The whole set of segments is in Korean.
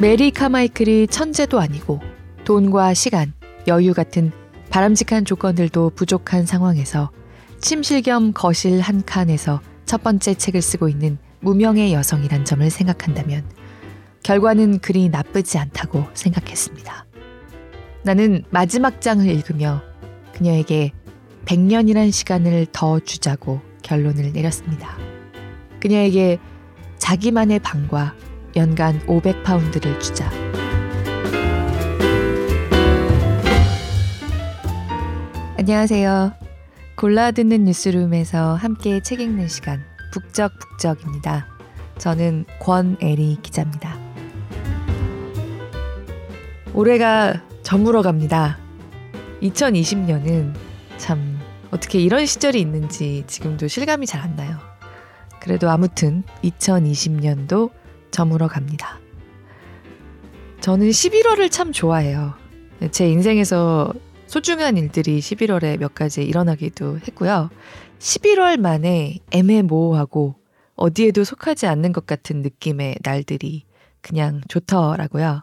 메리 카마이클이 천재도 아니고 돈과 시간, 여유 같은 바람직한 조건들도 부족한 상황에서 침실 겸 거실 한 칸에서 첫 번째 책을 쓰고 있는 무명의 여성이란 점을 생각한다면 결과는 그리 나쁘지 않다고 생각했습니다. 나는 마지막 장을 읽으며 그녀에게 100년이란 시간을 더 주자고 결론을 내렸습니다. 그녀에게 자기만의 방과 연간 500파운드를 주자. 안녕하세요. 골라 듣는 뉴스룸에서 함께 책 읽는 시간 북적북적입니다. 저는 권애리 기자입니다. 올해가 저물어 갑니다. 2020년은 참 어떻게 이런 시절이 있는지 지금도 실감이 잘 안 나요. 그래도 아무튼 2020년도 저물어 갑니다. 저는 11월을 참 좋아해요. 제 인생에서 소중한 일들이 11월에 몇 가지 일어나기도 했고요. 11월 만에 애매모호하고 어디에도 속하지 않는 것 같은 느낌의 날들이 그냥 좋더라고요.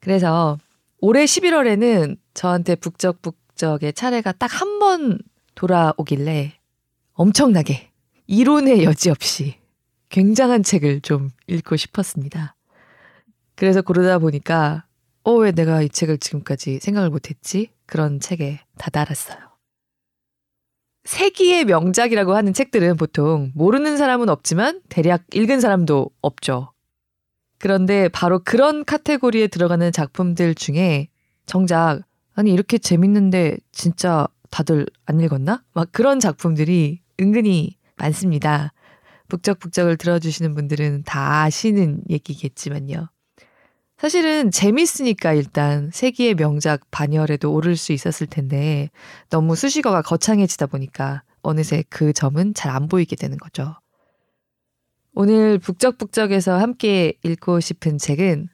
그래서 올해 11월에는 저한테 북적북적의 차례가 딱 한 번 돌아오길래 엄청나게 이론의 여지 없이 굉장한 책을 좀 읽고 싶었습니다. 그래서 고르다 보니까 어, 왜 내가 이 책을 지금까지 생각을 못했지? 그런 책에 다다랐어요. 세기의 명작이라고 하는 책들은 보통 모르는 사람은 없지만 대략 읽은 사람도 없죠. 그런데 바로 그런 카테고리에 들어가는 작품들 중에 정작 아니 이렇게 재밌는데 진짜 다들 안 읽었나? 막 그런 작품들이 은근히 많습니다. 북적북적을 들어주시는 분들은 다 아시는 얘기겠지만요. 사실은 재밌으니까 일단 세기의 명작 반열에도 오를 수 있었을 텐데 너무 수식어가 거창해지다 보니까 어느새 그 점은 잘 안 보이게 되는 거죠. 오늘 북적북적에서 함께 읽고 싶은 책은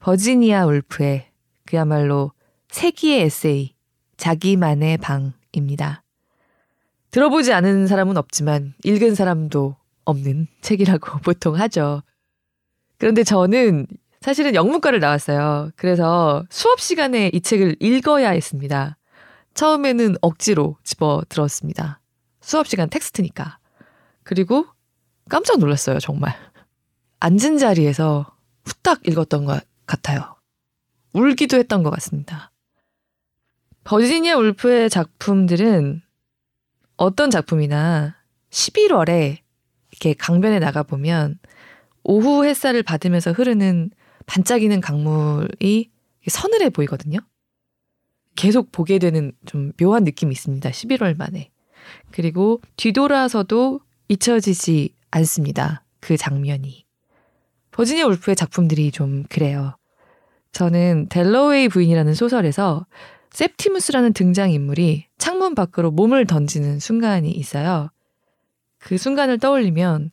버지니아 울프의 그야말로 세기의 에세이 자기만의 방입니다. 들어보지 않은 사람은 없지만 읽은 사람도 없는 책이라고 보통 하죠. 그런데 저는 사실은 영문과를 나왔어요. 그래서 수업 시간에 이 책을 읽어야 했습니다. 처음에는 억지로 집어 들었습니다. 수업 시간 텍스트니까. 그리고 깜짝 놀랐어요, 정말. 앉은 자리에서 후딱 읽었던 것 같아요. 울기도 했던 것 같습니다. 버지니아 울프의 작품들은 어떤 작품이나 11월에 이렇게 강변에 나가 보면 오후 햇살을 받으면서 흐르는 반짝이는 강물이 서늘해 보이거든요. 계속 보게 되는 좀 묘한 느낌이 있습니다. 11월 만에. 그리고 뒤돌아서도 잊혀지지 않습니다. 그 장면이. 버지니아 울프의 작품들이 좀 그래요. 저는 델러웨이 부인이라는 소설에서 셉티무스라는 등장인물이 창문 밖으로 몸을 던지는 순간이 있어요. 그 순간을 떠올리면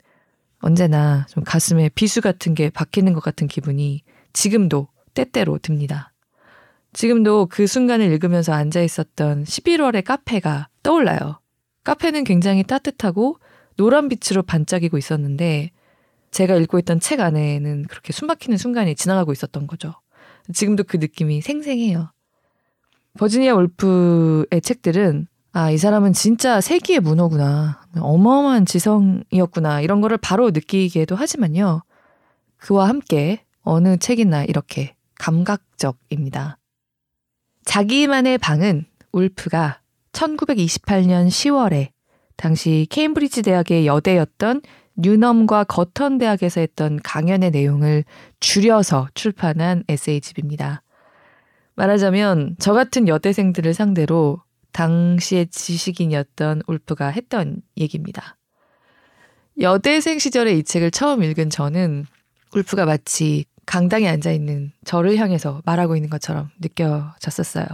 언제나 좀 가슴에 비수 같은 게 박히는 것 같은 기분이 지금도 때때로 듭니다. 지금도 그 순간을 읽으면서 앉아 있었던 11월의 카페가 떠올라요. 카페는 굉장히 따뜻하고 노란 빛으로 반짝이고 있었는데 제가 읽고 있던 책 안에는 그렇게 숨막히는 순간이 지나가고 있었던 거죠. 지금도 그 느낌이 생생해요. 버지니아 울프의 책들은 아, 이 사람은 진짜 세기의 문호구나. 어마어마한 지성이었구나. 이런 거를 바로 느끼기도 하지만요. 그와 함께 어느 책이나 이렇게 감각적입니다. 자기만의 방은 울프가 1928년 10월에 당시 케임브리지 대학의 여대였던 뉴넘과 거턴 대학에서 했던 강연의 내용을 줄여서 출판한 에세이집입니다. 말하자면 저 같은 여대생들을 상대로 당시의 지식인이었던 울프가 했던 얘기입니다. 여대생 시절에 이 책을 처음 읽은 저는 울프가 마치 강당에 앉아 있는 저를 향해서 말하고 있는 것처럼 느껴졌었어요.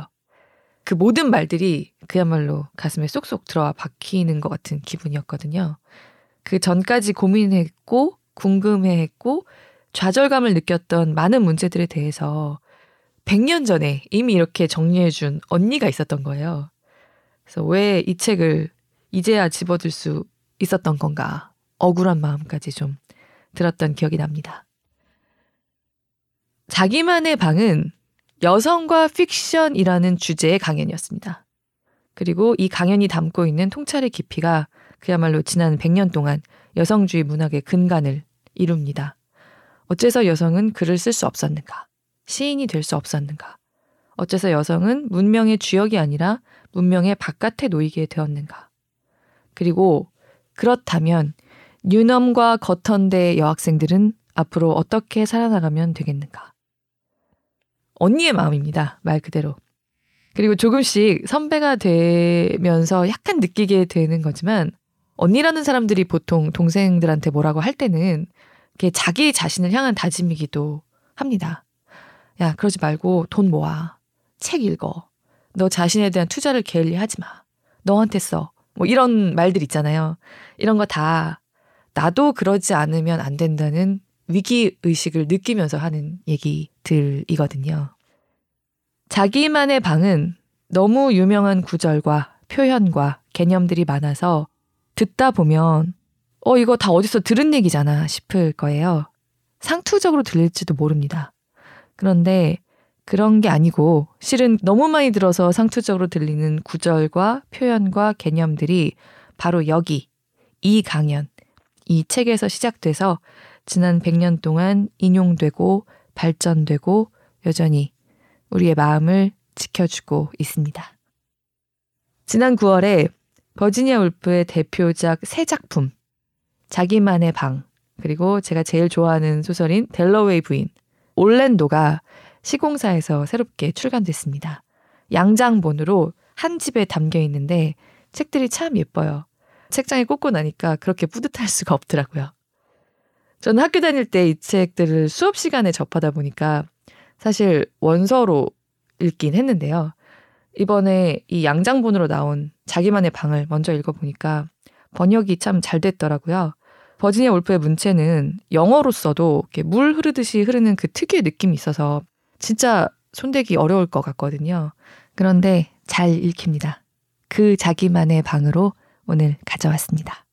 그 모든 말들이 그야말로 가슴에 쏙쏙 들어와 박히는 것 같은 기분이었거든요. 그 전까지 고민했고 궁금해했고 좌절감을 느꼈던 많은 문제들에 대해서 100년 전에 이미 이렇게 정리해준 언니가 있었던 거예요. 그래서 왜 이 책을 이제야 집어들 수 있었던 건가 억울한 마음까지 좀 들었던 기억이 납니다. 자기만의 방은 여성과 픽션이라는 주제의 강연이었습니다. 그리고 이 강연이 담고 있는 통찰의 깊이가 그야말로 지난 100년 동안 여성주의 문학의 근간을 이룹니다. 어째서 여성은 글을 쓸 수 없었는가? 시인이 될 수 없었는가? 어째서 여성은 문명의 주역이 아니라 문명의 바깥에 놓이게 되었는가? 그리고 그렇다면 뉴넘과 거턴대 여학생들은 앞으로 어떻게 살아나가면 되겠는가? 언니의 마음입니다. 말 그대로. 그리고 조금씩 선배가 되면서 약간 느끼게 되는 거지만 언니라는 사람들이 보통 동생들한테 뭐라고 할 때는 그게 자기 자신을 향한 다짐이기도 합니다. 야, 그러지 말고 돈 모아. 책 읽어. 너 자신에 대한 투자를 게을리 하지 마. 너한테 써. 뭐 이런 말들 있잖아요. 이런 거 다 나도 그러지 않으면 안 된다는 위기 의식을 느끼면서 하는 얘기들이거든요. 자기만의 방은 너무 유명한 구절과 표현과 개념들이 많아서 듣다 보면 어 이거 다 어디서 들은 얘기잖아 싶을 거예요. 상투적으로 들릴지도 모릅니다. 그런데 그런 게 아니고 실은 너무 많이 들어서 상투적으로 들리는 구절과 표현과 개념들이 바로 여기 이 강연 이 책에서 시작돼서 지난 100년 동안 인용되고 발전되고 여전히 우리의 마음을 지켜주고 있습니다. 지난 9월에 버지니아 울프의 대표작 세 작품 자기만의 방 그리고 제가 제일 좋아하는 소설인 델러웨이 부인 올랜도가 시공사에서 새롭게 출간됐습니다. 양장본으로 한 집에 담겨 있는데 책들이 참 예뻐요. 책장에 꽂고 나니까 그렇게 뿌듯할 수가 없더라고요. 저는 학교 다닐 때 이 책들을 수업 시간에 접하다 보니까 사실 원서로 읽긴 했는데요. 이번에 이 양장본으로 나온 자기만의 방을 먼저 읽어보니까 번역이 참 잘 됐더라고요. 버지니아 울프의 문체는 영어로 써도 이렇게 물 흐르듯이 흐르는 그 특유의 느낌이 있어서 진짜 손대기 어려울 것 같거든요. 그런데 잘 읽힙니다. 그 자기만의 방으로 오늘 가져왔습니다.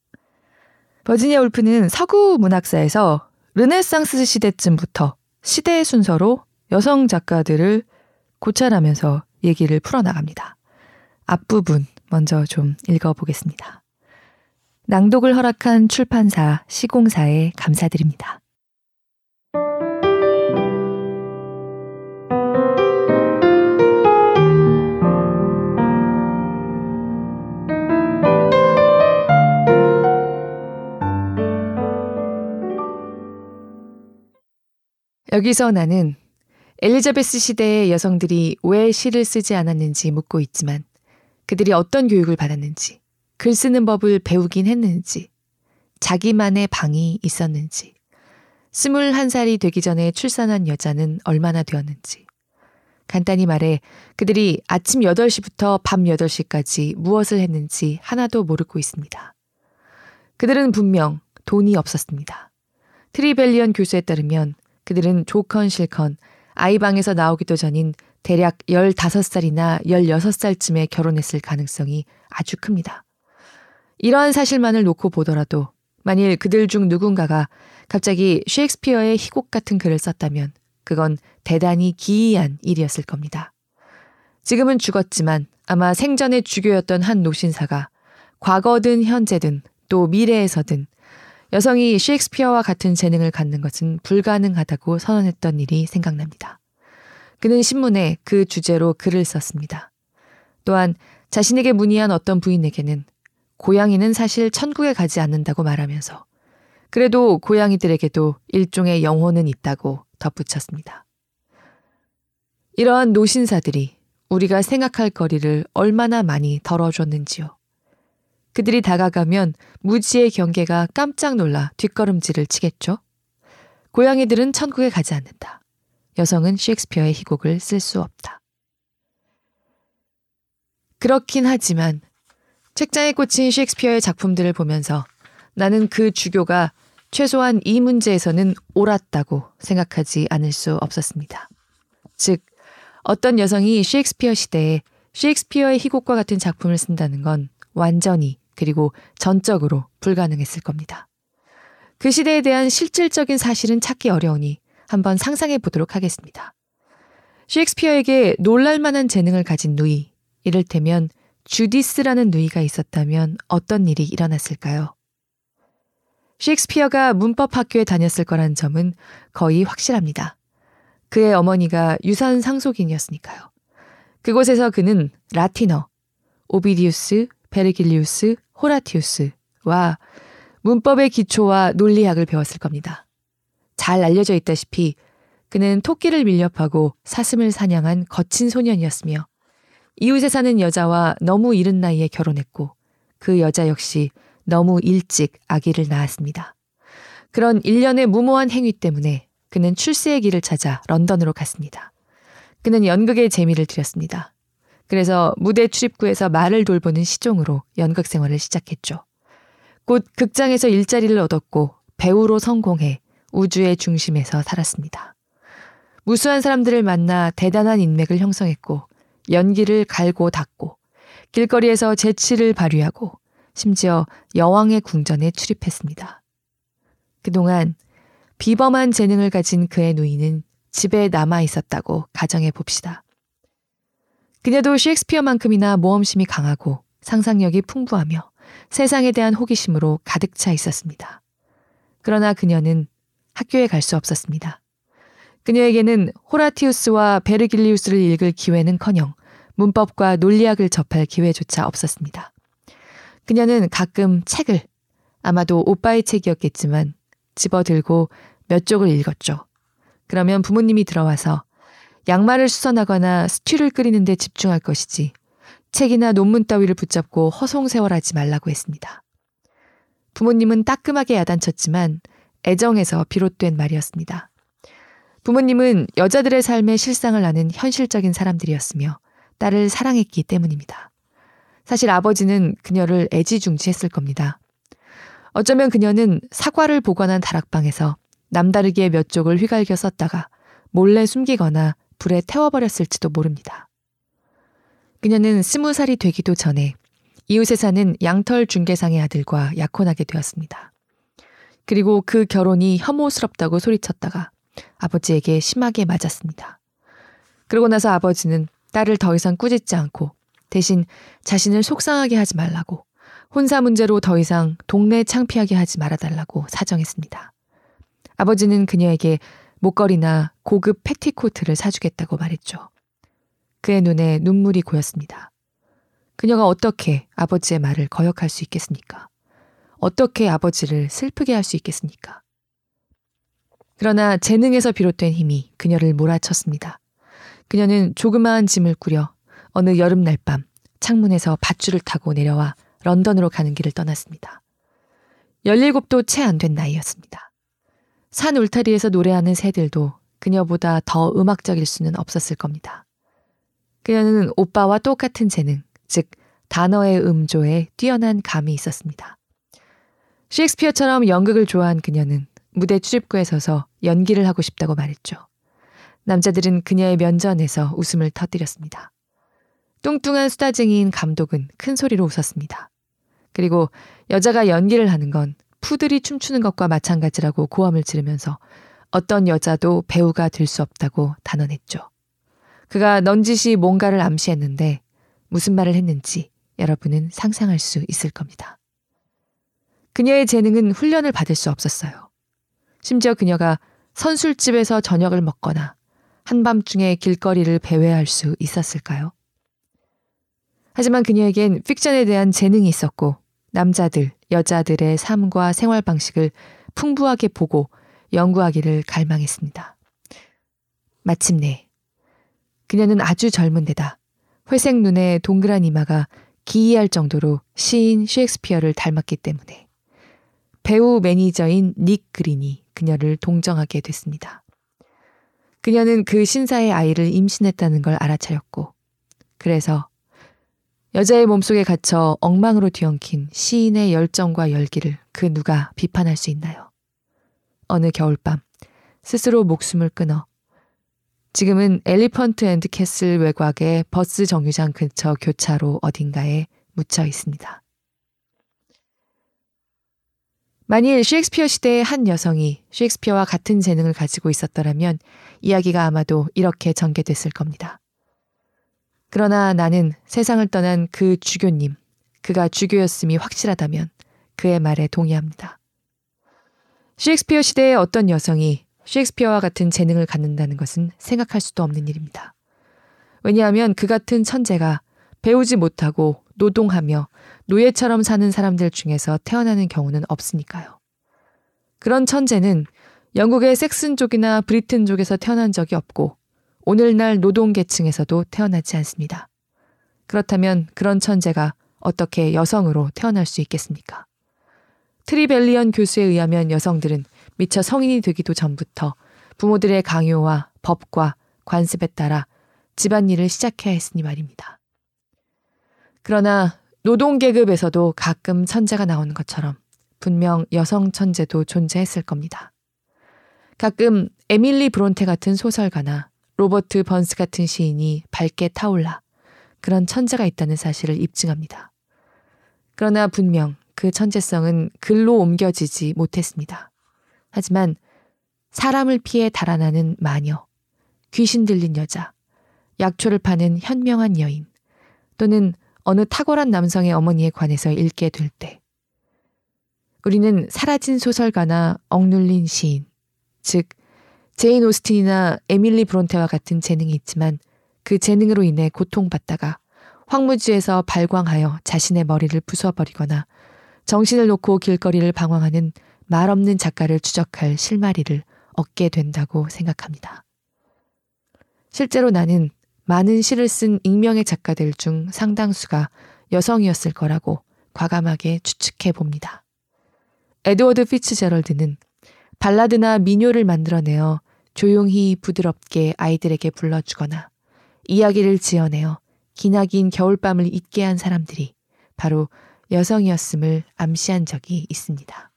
버지니아 울프는 서구 문학사에서 르네상스 시대쯤부터 시대의 순서로 여성 작가들을 고찰하면서 얘기를 풀어나갑니다. 앞부분 먼저 좀 읽어보겠습니다. 낭독을 허락한 출판사 시공사에 감사드립니다. 여기서 나는 엘리자베스 시대의 여성들이 왜 시를 쓰지 않았는지 묻고 있지만 그들이 어떤 교육을 받았는지, 글 쓰는 법을 배우긴 했는지, 자기만의 방이 있었는지, 스물한 살이 되기 전에 출산한 여자는 얼마나 되었는지, 간단히 말해 그들이 아침 8시부터 밤 8시까지 무엇을 했는지 하나도 모르고 있습니다. 그들은 분명 돈이 없었습니다. 트리벨리언 교수에 따르면 그들은 좋건 싫건 아이방에서 나오기도 전인 대략 15살이나 16살쯤에 결혼했을 가능성이 아주 큽니다. 이러한 사실만을 놓고 보더라도 만일 그들 중 누군가가 갑자기 셰익스피어의 희곡 같은 글을 썼다면 그건 대단히 기이한 일이었을 겁니다. 지금은 죽었지만 아마 생전에 주교였던 한 노신사가 과거든 현재든 또 미래에서든 여성이 셰익스피어와 같은 재능을 갖는 것은 불가능하다고 선언했던 일이 생각납니다. 그는 신문에 그 주제로 글을 썼습니다. 또한 자신에게 문의한 어떤 부인에게는 고양이는 사실 천국에 가지 않는다고 말하면서 그래도 고양이들에게도 일종의 영혼은 있다고 덧붙였습니다. 이러한 노신사들이 우리가 생각할 거리를 얼마나 많이 덜어줬는지요. 그들이 다가가면 무지의 경계가 깜짝 놀라 뒷걸음질을 치겠죠. 고양이들은 천국에 가지 않는다. 여성은 셰익스피어의 희곡을 쓸 수 없다. 그렇긴 하지만 책장에 꽂힌 셰익스피어의 작품들을 보면서 나는 그 주교가 최소한 이 문제에서는 옳았다고 생각하지 않을 수 없었습니다. 즉, 어떤 여성이 셰익스피어 시대에 셰익스피어의 희곡과 같은 작품을 쓴다는 건 완전히 그리고 전적으로 불가능했을 겁니다. 그 시대에 대한 실질적인 사실은 찾기 어려우니 한번 상상해 보도록 하겠습니다. 셰익스피어에게 놀랄만한 재능을 가진 누이, 이를테면 주디스라는 누이가 있었다면 어떤 일이 일어났을까요? 셰익스피어가 문법 학교에 다녔을 거란 점은 거의 확실합니다. 그의 어머니가 유산 상속인이었으니까요. 그곳에서 그는 라틴어, 오비디우스, 베르길리우스, 호라티우스와 문법의 기초와 논리학을 배웠을 겁니다. 잘 알려져 있다시피 그는 토끼를 밀렵하고 사슴을 사냥한 거친 소년이었으며 이웃에 사는 여자와 너무 이른 나이에 결혼했고 그 여자 역시 너무 일찍 아기를 낳았습니다. 그런 일련의 무모한 행위 때문에 그는 출세의 길을 찾아 런던으로 갔습니다. 그는 연극의 재미를 들였습니다. 그래서 무대 출입구에서 말을 돌보는 시종으로 연극 생활을 시작했죠. 곧 극장에서 일자리를 얻었고 배우로 성공해 우주의 중심에서 살았습니다. 무수한 사람들을 만나 대단한 인맥을 형성했고 연기를 갈고 닦고 길거리에서 재치를 발휘하고 심지어 여왕의 궁전에 출입했습니다. 그동안 비범한 재능을 가진 그의 누이는 집에 남아 있었다고 가정해 봅시다. 그녀도 셰익스피어만큼이나 모험심이 강하고 상상력이 풍부하며 세상에 대한 호기심으로 가득 차 있었습니다. 그러나 그녀는 학교에 갈 수 없었습니다. 그녀에게는 호라티우스와 베르길리우스를 읽을 기회는커녕 문법과 논리학을 접할 기회조차 없었습니다. 그녀는 가끔 책을 아마도 오빠의 책이었겠지만 집어들고 몇 쪽을 읽었죠. 그러면 부모님이 들어와서 양말을 수선하거나 스튜를 끓이는 데 집중할 것이지 책이나 논문 따위를 붙잡고 허송세월하지 말라고 했습니다. 부모님은 따끔하게 야단쳤지만 애정에서 비롯된 말이었습니다. 부모님은 여자들의 삶의 실상을 아는 현실적인 사람들이었으며 딸을 사랑했기 때문입니다. 사실 아버지는 그녀를 애지중지했을 겁니다. 어쩌면 그녀는 사과를 보관한 다락방에서 남다르게 몇 쪽을 휘갈겨 썼다가 몰래 숨기거나 불에 태워버렸을지도 모릅니다. 그녀는 스무 살이 되기도 전에 이웃에 사는 양털 중개상의 아들과 약혼하게 되었습니다. 그리고 그 결혼이 혐오스럽다고 소리쳤다가 아버지에게 심하게 맞았습니다. 그러고 나서 아버지는 딸을 더 이상 꾸짖지 않고 대신 자신을 속상하게 하지 말라고 혼사 문제로 더 이상 동네 창피하게 하지 말아달라고 사정했습니다. 아버지는 그녀에게 목걸이나 고급 패티코트를 사주겠다고 말했죠. 그의 눈에 눈물이 고였습니다. 그녀가 어떻게 아버지의 말을 거역할 수 있겠습니까? 어떻게 아버지를 슬프게 할 수 있겠습니까? 그러나 재능에서 비롯된 힘이 그녀를 몰아쳤습니다. 그녀는 조그마한 짐을 꾸려 어느 여름날 밤 창문에서 밧줄을 타고 내려와 런던으로 가는 길을 떠났습니다. 17도 채 안 된 나이였습니다. 산 울타리에서 노래하는 새들도 그녀보다 더 음악적일 수는 없었을 겁니다. 그녀는 오빠와 똑같은 재능, 즉 단어의 음조에 뛰어난 감이 있었습니다. 셰익스피어처럼 연극을 좋아한 그녀는 무대 출입구에 서서 연기를 하고 싶다고 말했죠. 남자들은 그녀의 면전에서 웃음을 터뜨렸습니다. 뚱뚱한 수다쟁이인 감독은 큰 소리로 웃었습니다. 그리고 여자가 연기를 하는 건 푸들이 춤추는 것과 마찬가지라고 고함을 지르면서 어떤 여자도 배우가 될 수 없다고 단언했죠. 그가 넌지시 뭔가를 암시했는데 무슨 말을 했는지 여러분은 상상할 수 있을 겁니다. 그녀의 재능은 훈련을 받을 수 없었어요. 심지어 그녀가 선술집에서 저녁을 먹거나 한밤중에 길거리를 배회할 수 있었을까요? 하지만 그녀에겐 픽션에 대한 재능이 있었고 남자들, 여자들의 삶과 생활 방식을 풍부하게 보고 연구하기를 갈망했습니다. 마침내 그녀는 아주 젊은 데다 회색 눈에 동그란 이마가 기이할 정도로 시인 셰익스피어를 닮았기 때문에 배우 매니저인 닉 그린이 그녀를 동정하게 됐습니다. 그녀는 그 신사의 아이를 임신했다는 걸 알아차렸고, 그래서 여자의 몸속에 갇혀 엉망으로 뒤엉킨 시인의 열정과 열기를 그 누가 비판할 수 있나요? 어느 겨울밤 스스로 목숨을 끊어 지금은 엘리펀트 앤드 캐슬 외곽의 버스 정류장 근처 교차로 어딘가에 묻혀 있습니다. 만일 셰익스피어 시대의 한 여성이 셰익스피어와 같은 재능을 가지고 있었더라면 이야기가 아마도 이렇게 전개됐을 겁니다. 그러나 나는 세상을 떠난 그 주교님, 그가 주교였음이 확실하다면 그의 말에 동의합니다. 셰익스피어 시대의 어떤 여성이 셰익스피어와 같은 재능을 갖는다는 것은 생각할 수도 없는 일입니다. 왜냐하면 그 같은 천재가 배우지 못하고 노동하며 노예처럼 사는 사람들 중에서 태어나는 경우는 없으니까요. 그런 천재는 영국의 섹슨족이나 브리튼족에서 태어난 적이 없고 오늘날 노동계층에서도 태어나지 않습니다. 그렇다면 그런 천재가 어떻게 여성으로 태어날 수 있겠습니까? 트리벨리언 교수에 의하면 여성들은 미처 성인이 되기도 전부터 부모들의 강요와 법과 관습에 따라 집안일을 시작해야 했으니 말입니다. 그러나 노동계급에서도 가끔 천재가 나오는 것처럼 분명 여성 천재도 존재했을 겁니다. 가끔 에밀리 브론테 같은 소설가나 로버트 번스 같은 시인이 밝게 타올라 그런 천재가 있다는 사실을 입증합니다. 그러나 분명 그 천재성은 글로 옮겨지지 못했습니다. 하지만 사람을 피해 달아나는 마녀, 귀신 들린 여자, 약초를 파는 현명한 여인, 또는 어느 탁월한 남성의 어머니에 관해서 읽게 될 때, 우리는 사라진 소설가나 억눌린 시인, 즉, 제인 오스틴이나 에밀리 브론테와 같은 재능이 있지만 그 재능으로 인해 고통받다가 황무지에서 발광하여 자신의 머리를 부숴버리거나 정신을 놓고 길거리를 방황하는 말 없는 작가를 추적할 실마리를 얻게 된다고 생각합니다. 실제로 나는 많은 시를 쓴 익명의 작가들 중 상당수가 여성이었을 거라고 과감하게 추측해 봅니다. 에드워드 피츠제럴드는 발라드나 민요를 만들어내어 조용히 부드럽게 아이들에게 불러주거나 이야기를 지어내어 기나긴 겨울밤을 잊게 한 사람들이 바로 여성이었음을 암시한 적이 있습니다.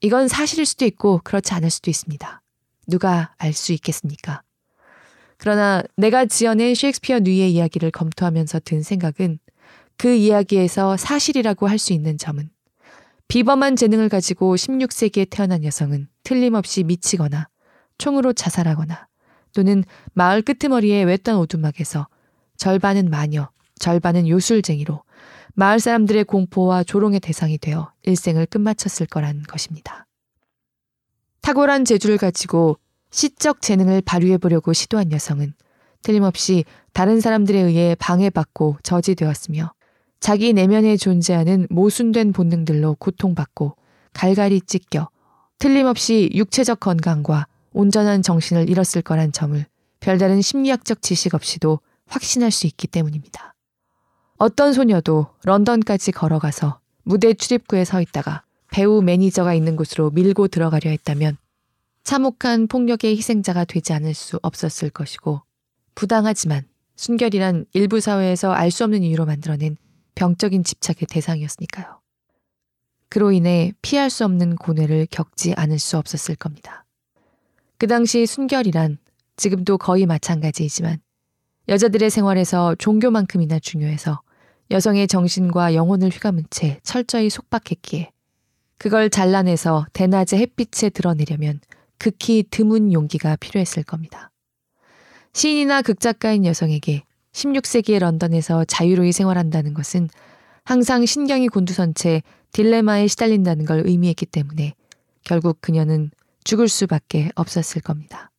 이건 사실일 수도 있고 그렇지 않을 수도 있습니다. 누가 알 수 있겠습니까? 그러나 내가 지어낸 셰익스피어 누이의 이야기를 검토하면서 든 생각은 그 이야기에서 사실이라고 할 수 있는 점은 비범한 재능을 가지고 16세기에 태어난 여성은 틀림없이 미치거나 총으로 자살하거나 또는 마을 끄트머리의 외딴 오두막에서 절반은 마녀, 절반은 요술쟁이로 마을 사람들의 공포와 조롱의 대상이 되어 일생을 끝마쳤을 거란 것입니다. 탁월한 재주를 가지고 시적 재능을 발휘해 보려고 시도한 여성은 틀림없이 다른 사람들에 의해 방해받고 저지되었으며 자기 내면에 존재하는 모순된 본능들로 고통받고 갈갈이 찢겨 틀림없이 육체적 건강과 온전한 정신을 잃었을 거란 점을 별다른 심리학적 지식 없이도 확신할 수 있기 때문입니다. 어떤 소녀도 런던까지 걸어가서 무대 출입구에 서 있다가 배우 매니저가 있는 곳으로 밀고 들어가려 했다면 참혹한 폭력의 희생자가 되지 않을 수 없었을 것이고 부당하지만 순결이란 일부 사회에서 알 수 없는 이유로 만들어낸 병적인 집착의 대상이었으니까요. 그로 인해 피할 수 없는 고뇌를 겪지 않을 수 없었을 겁니다. 그 당시 순결이란 지금도 거의 마찬가지이지만 여자들의 생활에서 종교만큼이나 중요해서 여성의 정신과 영혼을 휘감은 채 철저히 속박했기에 그걸 잘라내서 대낮의 햇빛에 드러내려면 극히 드문 용기가 필요했을 겁니다. 시인이나 극작가인 여성에게 16세기의 런던에서 자유로이 생활한다는 것은 항상 신경이 곤두선 채 딜레마에 시달린다는 걸 의미했기 때문에 결국 그녀는 죽을 수밖에 없었을 겁니다.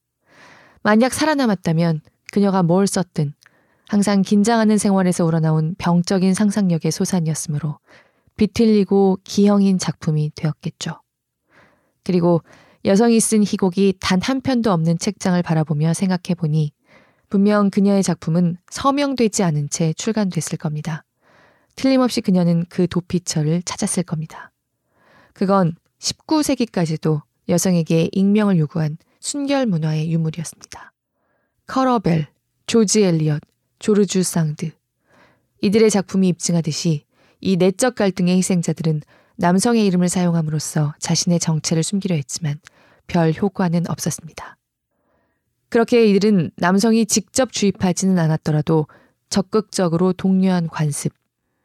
만약 살아남았다면 그녀가 뭘 썼든 항상 긴장하는 생활에서 우러나온 병적인 상상력의 소산이었으므로 비틀리고 기형인 작품이 되었겠죠. 그리고 여성이 쓴 희곡이 단 한 편도 없는 책장을 바라보며 생각해 보니 분명 그녀의 작품은 서명되지 않은 채 출간됐을 겁니다. 틀림없이 그녀는 그 도피처를 찾았을 겁니다. 그건 19세기까지도 여성에게 익명을 요구한 순결 문화의 유물이었습니다. 커러벨, 조지 엘리엇, 조르주 상드. 이들의 작품이 입증하듯이 이 내적 갈등의 희생자들은 남성의 이름을 사용함으로써 자신의 정체를 숨기려 했지만 별 효과는 없었습니다. 그렇게 이들은 남성이 직접 주입하지는 않았더라도 적극적으로 독려한 관습,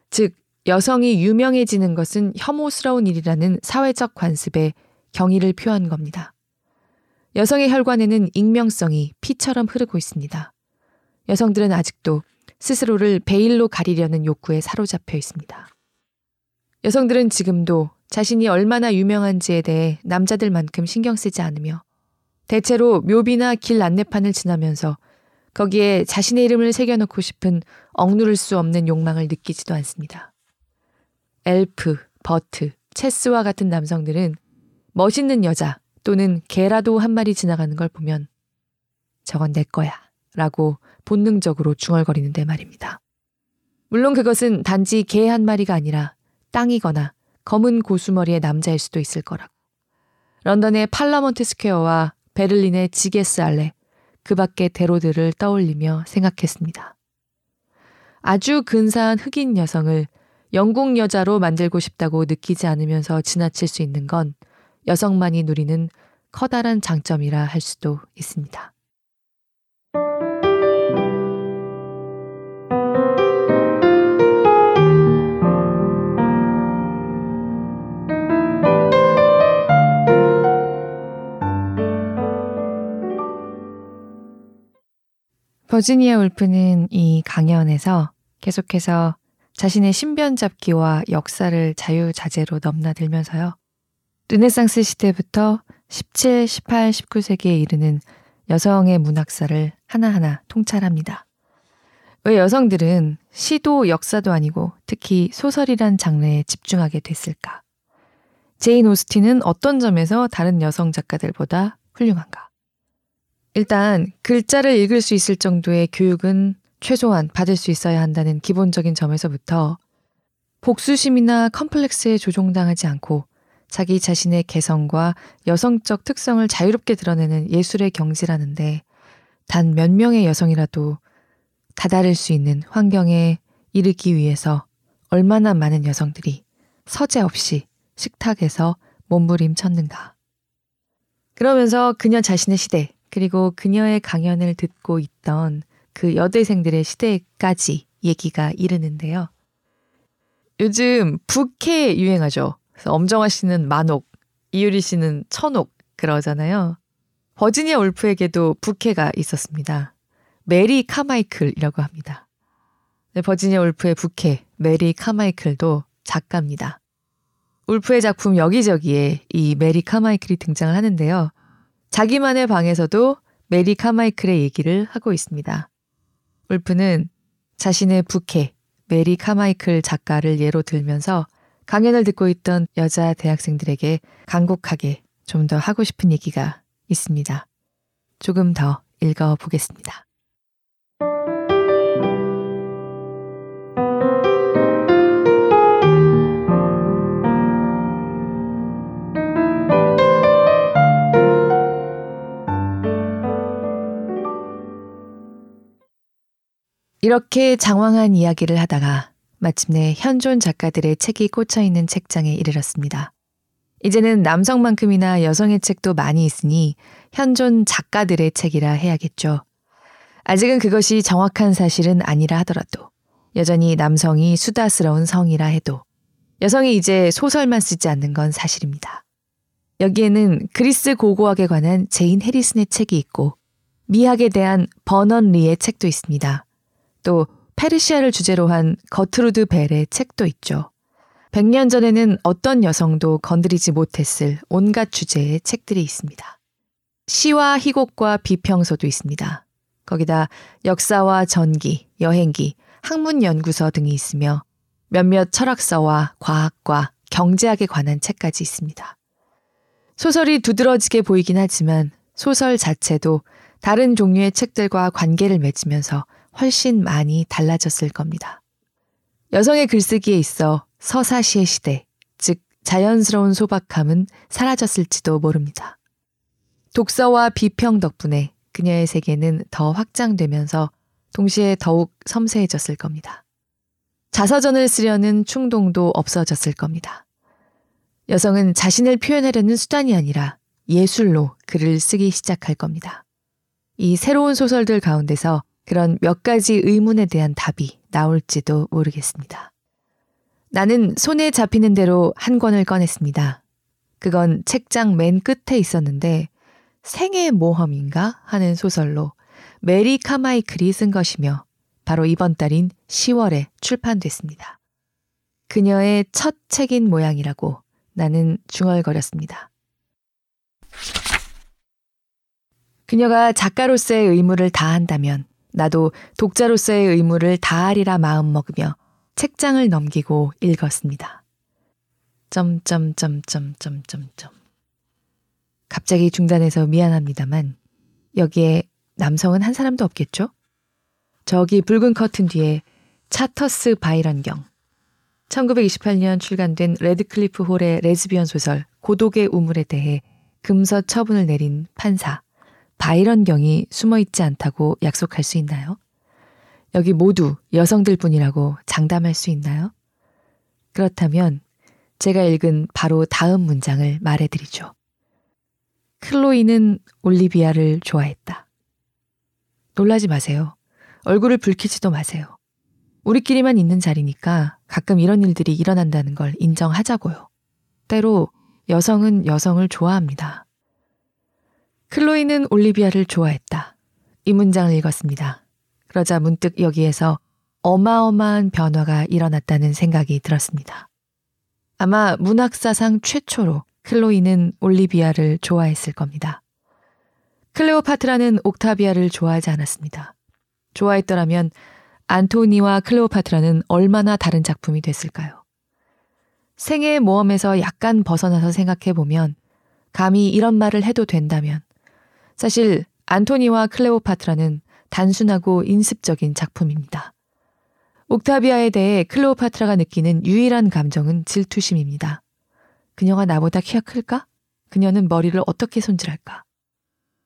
즉 여성이 유명해지는 것은 혐오스러운 일이라는 사회적 관습에 경의를 표한 겁니다. 여성의 혈관에는 익명성이 피처럼 흐르고 있습니다. 여성들은 아직도 스스로를 베일로 가리려는 욕구에 사로잡혀 있습니다. 여성들은 지금도 자신이 얼마나 유명한지에 대해 남자들만큼 신경 쓰지 않으며 대체로 묘비나 길 안내판을 지나면서 거기에 자신의 이름을 새겨놓고 싶은 억누를 수 없는 욕망을 느끼지도 않습니다. 엘프, 버트, 체스와 같은 남성들은 멋있는 여자 또는 개라도 한 마리 지나가는 걸 보면 저건 내 거야 라고 본능적으로 중얼거리는데 말입니다. 물론 그것은 단지 개 한 마리가 아니라 땅이거나 검은 고수머리의 남자일 수도 있을 거라고. 런던의 팔라먼트 스퀘어와 베를린의 지게스 알레, 그 밖의 대로들을 떠올리며 생각했습니다. 아주 근사한 흑인 여성을 영국 여자로 만들고 싶다고 느끼지 않으면서 지나칠 수 있는 건 여성만이 누리는 커다란 장점이라 할 수도 있습니다. 버지니아 울프는 이 강연에서 계속해서 자신의 신변 잡기와 역사를 자유자재로 넘나들면서요. 르네상스 시대부터 17, 18, 19세기에 이르는 여성의 문학사를 하나하나 통찰합니다. 왜 여성들은 시도 역사도 아니고 특히 소설이란 장르에 집중하게 됐을까? 제인 오스틴은 어떤 점에서 다른 여성 작가들보다 훌륭한가? 일단 글자를 읽을 수 있을 정도의 교육은 최소한 받을 수 있어야 한다는 기본적인 점에서부터 복수심이나 컴플렉스에 조종당하지 않고 자기 자신의 개성과 여성적 특성을 자유롭게 드러내는 예술의 경지라는데 단 몇 명의 여성이라도 다다를 수 있는 환경에 이르기 위해서 얼마나 많은 여성들이 서재 없이 식탁에서 몸부림쳤는가. 그러면서 그녀 자신의 시대, 그리고 그녀의 강연을 듣고 있던 그 여대생들의 시대까지 얘기가 이르는데요. 요즘 부캐 유행하죠. 그래서 엄정화 씨는 만옥, 이효리 씨는 천옥 그러잖아요. 버지니아 울프에게도 부캐가 있었습니다. 메리 카마이클이라고 합니다. 네, 버지니아 울프의 부캐 메리 카마이클도 작가입니다. 울프의 작품 여기저기에 이 메리 카마이클이 등장을 하는데요. 자기만의 방에서도 메리 카마이클의 얘기를 하고 있습니다. 울프는 자신의 부캐 메리 카마이클 작가를 예로 들면서 강연을 듣고 있던 여자 대학생들에게 간곡하게 좀 더 하고 싶은 얘기가 있습니다. 조금 더 읽어보겠습니다. 이렇게 장황한 이야기를 하다가 마침내 현존 작가들의 책이 꽂혀 있는 책장에 이르렀습니다. 이제는 남성만큼이나 여성의 책도 많이 있으니 현존 작가들의 책이라 해야겠죠. 아직은 그것이 정확한 사실은 아니라 하더라도 여전히 남성이 수다스러운 성이라 해도 여성이 이제 소설만 쓰지 않는 건 사실입니다. 여기에는 그리스 고고학에 관한 제인 해리슨의 책이 있고 미학에 대한 버넌 리의 책도 있습니다. 또 페르시아를 주제로 한 거트루드 벨의 책도 있죠. 100년 전에는 어떤 여성도 건드리지 못했을 온갖 주제의 책들이 있습니다. 시와 희곡과 비평서도 있습니다. 거기다 역사와 전기, 여행기, 학문연구서 등이 있으며 몇몇 철학서와 과학과 경제학에 관한 책까지 있습니다. 소설이 두드러지게 보이긴 하지만 소설 자체도 다른 종류의 책들과 관계를 맺으면서 훨씬 많이 달라졌을 겁니다. 여성의 글쓰기에 있어 서사시의 시대, 즉 자연스러운 소박함은 사라졌을지도 모릅니다. 독서와 비평 덕분에 그녀의 세계는 더 확장되면서 동시에 더욱 섬세해졌을 겁니다. 자서전을 쓰려는 충동도 없어졌을 겁니다. 여성은 자신을 표현하려는 수단이 아니라 예술로 글을 쓰기 시작할 겁니다. 이 새로운 소설들 가운데서 그런 몇 가지 의문에 대한 답이 나올지도 모르겠습니다. 나는 손에 잡히는 대로 한 권을 꺼냈습니다. 그건 책장 맨 끝에 있었는데 생애 모험인가 하는 소설로 메리 카마이클이 쓴 것이며 바로 이번 달인 10월에 출판됐습니다. 그녀의 첫 책인 모양이라고 나는 중얼거렸습니다. 그녀가 작가로서의 의무를 다한다면 나도 독자로서의 의무를 다하리라 마음먹으며 책장을 넘기고 읽었습니다. 점점점점점점점. 갑자기 중단해서 미안합니다만 여기에 남성은 한 사람도 없겠죠? 저기 붉은 커튼 뒤에 차터스 바이런경. 1928년 출간된 레드클리프 홀의 레즈비언 소설 고독의 우물에 대해 금서 처분을 내린 판사 바이런경이 숨어 있지 않다고 약속할 수 있나요? 여기 모두 여성들 뿐이라고 장담할 수 있나요? 그렇다면 제가 읽은 바로 다음 문장을 말해드리죠. 클로이는 올리비아를 좋아했다. 놀라지 마세요. 얼굴을 붉히지도 마세요. 우리끼리만 있는 자리니까 가끔 이런 일들이 일어난다는 걸 인정하자고요. 때로 여성은 여성을 좋아합니다. 클로이는 올리비아를 좋아했다. 이 문장을 읽었습니다. 그러자 문득 여기에서 어마어마한 변화가 일어났다는 생각이 들었습니다. 아마 문학사상 최초로 클로이는 올리비아를 좋아했을 겁니다. 클레오파트라는 옥타비아를 좋아하지 않았습니다. 좋아했더라면 안토니와 클레오파트라는 얼마나 다른 작품이 됐을까요? 생애의 모험에서 약간 벗어나서 생각해보면 감히 이런 말을 해도 된다면 사실 안토니와 클레오파트라는 단순하고 인습적인 작품입니다. 옥타비아에 대해 클레오파트라가 느끼는 유일한 감정은 질투심입니다. 그녀가 나보다 키가 클까? 그녀는 머리를 어떻게 손질할까?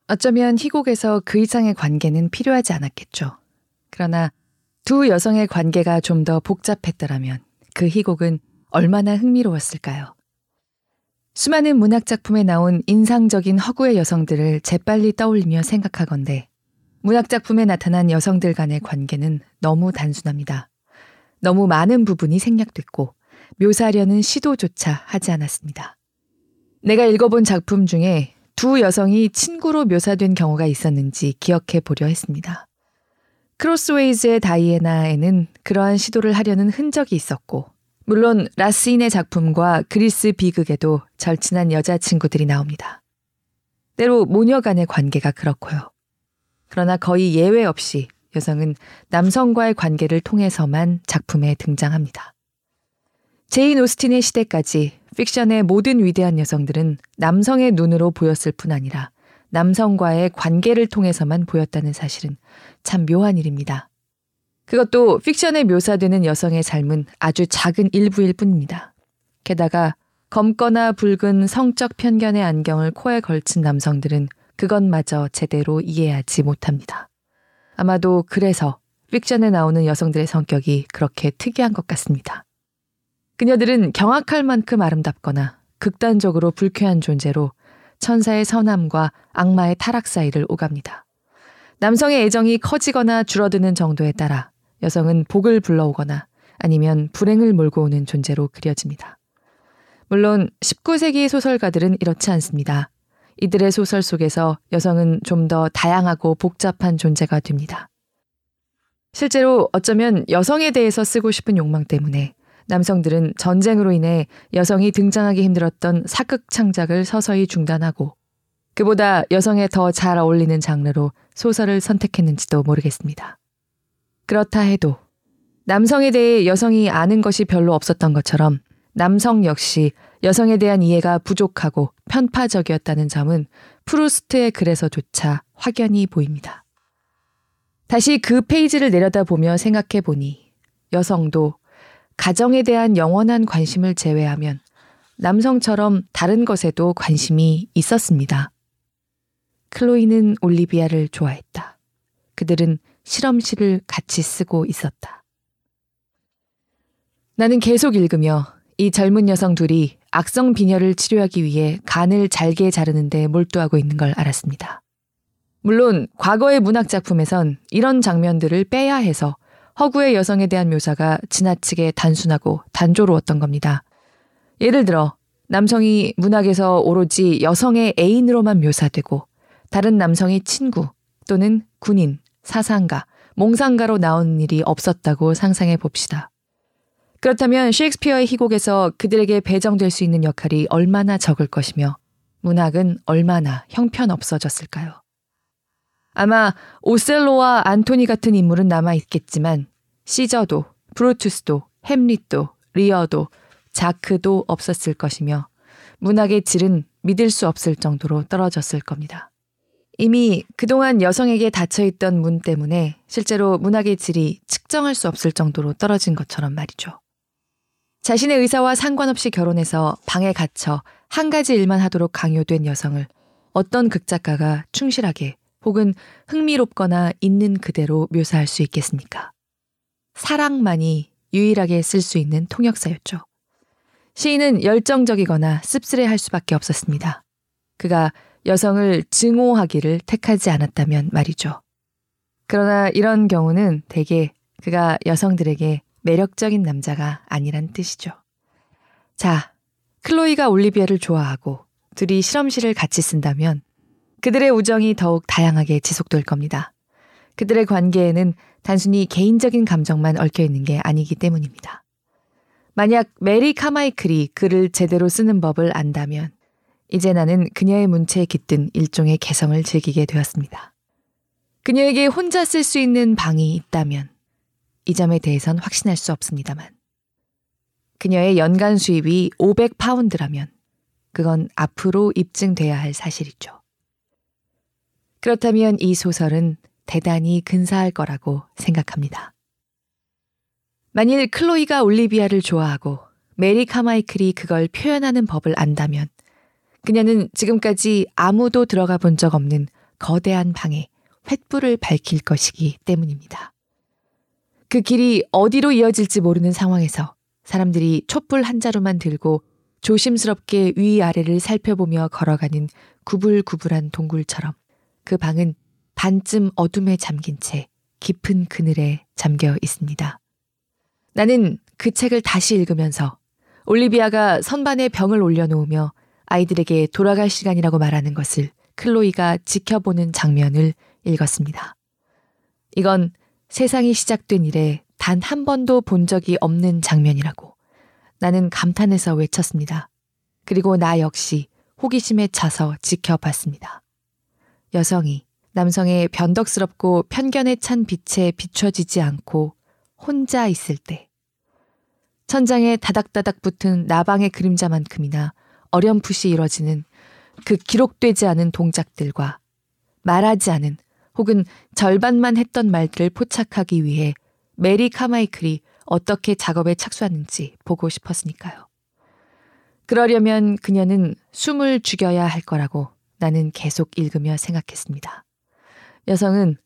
어쩌면 희곡에서 그 이상의 관계는 필요하지 않았겠죠. 그러나 두 여성의 관계가 좀 더 복잡했더라면 그 희곡은 얼마나 흥미로웠을까요? 수많은 문학작품에 나온 인상적인 허구의 여성들을 재빨리 떠올리며 생각하건대 문학작품에 나타난 여성들 간의 관계는 너무 단순합니다. 너무 많은 부분이 생략됐고 묘사하려는 시도조차 하지 않았습니다. 내가 읽어본 작품 중에 두 여성이 친구로 묘사된 경우가 있었는지 기억해 보려 했습니다. 크로스웨이즈의 다이애나에는 그러한 시도를 하려는 흔적이 있었고, 물론 라스인의 작품과 그리스 비극에도 절친한 여자친구들이 나옵니다. 때로 모녀 간의 관계가 그렇고요. 그러나 거의 예외 없이 여성은 남성과의 관계를 통해서만 작품에 등장합니다. 제인 오스틴의 시대까지 픽션의 모든 위대한 여성들은 남성의 눈으로 보였을 뿐 아니라 남성과의 관계를 통해서만 보였다는 사실은 참 묘한 일입니다. 그것도 픽션에 묘사되는 여성의 삶은 아주 작은 일부일 뿐입니다. 게다가 검거나 붉은 성적 편견의 안경을 코에 걸친 남성들은 그것마저 제대로 이해하지 못합니다. 아마도 그래서 픽션에 나오는 여성들의 성격이 그렇게 특이한 것 같습니다. 그녀들은 경악할 만큼 아름답거나 극단적으로 불쾌한 존재로 천사의 선함과 악마의 타락 사이를 오갑니다. 남성의 애정이 커지거나 줄어드는 정도에 따라 여성은 복을 불러오거나 아니면 불행을 몰고 오는 존재로 그려집니다. 물론 19세기 소설가들은 이렇지 않습니다. 이들의 소설 속에서 여성은 좀 더 다양하고 복잡한 존재가 됩니다. 실제로 어쩌면 여성에 대해서 쓰고 싶은 욕망 때문에 남성들은 전쟁으로 인해 여성이 등장하기 힘들었던 사극 창작을 서서히 중단하고 그보다 여성에 더 잘 어울리는 장르로 소설을 선택했는지도 모르겠습니다. 그렇다 해도 남성에 대해 여성이 아는 것이 별로 없었던 것처럼 남성 역시 여성에 대한 이해가 부족하고 편파적이었다는 점은 프루스트의 글에서조차 확연히 보입니다. 다시 그 페이지를 내려다보며 생각해 보니 여성도 가정에 대한 영원한 관심을 제외하면 남성처럼 다른 것에도 관심이 있었습니다. 클로이는 올리비아를 좋아했다. 그들은 실험실을 같이 쓰고 있었다. 나는 계속 읽으며 이 젊은 여성 둘이 악성 빈혈을 치료하기 위해 간을 잘게 자르는데 몰두하고 있는 걸 알았습니다. 물론 과거의 문학 작품에선 이런 장면들을 빼야 해서 허구의 여성에 대한 묘사가 지나치게 단순하고 단조로웠던 겁니다. 예를 들어 남성이 문학에서 오로지 여성의 애인으로만 묘사되고 다른 남성의 친구 또는 군인, 사상가, 몽상가로 나온 일이 없었다고 상상해 봅시다. 그렇다면 셰익스피어의 희곡에서 그들에게 배정될 수 있는 역할이 얼마나 적을 것이며 문학은 얼마나 형편없어졌을까요? 아마 오셀로와 안토니 같은 인물은 남아 있겠지만 시저도, 브루투스도, 햄릿도, 리어도, 자크도 없었을 것이며 문학의 질은 믿을 수 없을 정도로 떨어졌을 겁니다. 이미 그동안 여성에게 닫혀있던 문 때문에 실제로 문학의 질이 측정할 수 없을 정도로 떨어진 것처럼 말이죠. 자신의 의사와 상관없이 결혼해서 방에 갇혀 한 가지 일만 하도록 강요된 여성을 어떤 극작가가 충실하게 혹은 흥미롭거나 있는 그대로 묘사할 수 있겠습니까? 사랑만이 유일하게 쓸 수 있는 통역사였죠. 시인은 열정적이거나 씁쓸해 할 수밖에 없었습니다. 그가 여성을 증오하기를 택하지 않았다면 말이죠. 그러나 이런 경우는 대개 그가 여성들에게 매력적인 남자가 아니란 뜻이죠. 자, 클로이가 올리비아를 좋아하고 둘이 실험실을 같이 쓴다면 그들의 우정이 더욱 다양하게 지속될 겁니다. 그들의 관계에는 단순히 개인적인 감정만 얽혀 있는 게 아니기 때문입니다. 만약 메리 카마이클이 글을 제대로 쓰는 법을 안다면 이제 나는 그녀의 문체에 깃든 일종의 개성을 즐기게 되었습니다. 그녀에게 혼자 쓸 수 있는 방이 있다면 이 점에 대해선 확신할 수 없습니다만 그녀의 연간 수입이 500파운드라면 그건 앞으로 입증돼야 할 사실이죠. 그렇다면 이 소설은 대단히 근사할 거라고 생각합니다. 만일 클로이가 올리비아를 좋아하고 메리 카마이클이 그걸 표현하는 법을 안다면 그녀는 지금까지 아무도 들어가 본 적 없는 거대한 방에 횃불을 밝힐 것이기 때문입니다. 그 길이 어디로 이어질지 모르는 상황에서 사람들이 촛불 한 자루만 들고 조심스럽게 위아래를 살펴보며 걸어가는 구불구불한 동굴처럼 그 방은 반쯤 어둠에 잠긴 채 깊은 그늘에 잠겨 있습니다. 나는 그 책을 다시 읽으면서 올리비아가 선반에 병을 올려놓으며 아이들에게 돌아갈 시간이라고 말하는 것을 클로이가 지켜보는 장면을 읽었습니다. 이건 세상이 시작된 이래 단 한 번도 본 적이 없는 장면이라고 나는 감탄해서 외쳤습니다. 그리고 나 역시 호기심에 차서 지켜봤습니다. 여성이 남성의 변덕스럽고 편견에 찬 빛에 비춰지지 않고 혼자 있을 때 천장에 다닥다닥 붙은 나방의 그림자만큼이나 어렴풋이 이뤄지는 그 기록되지 않은 동작들과 말하지 않은 혹은 절반만 했던 말들을 포착하기 위해 메리 카마이클이 어떻게 작업에 착수하는지 보고 싶었으니까요. 그러려면 그녀는 숨을 죽여야 할 거라고 나는 계속 읽으며 생각했습니다. 여성은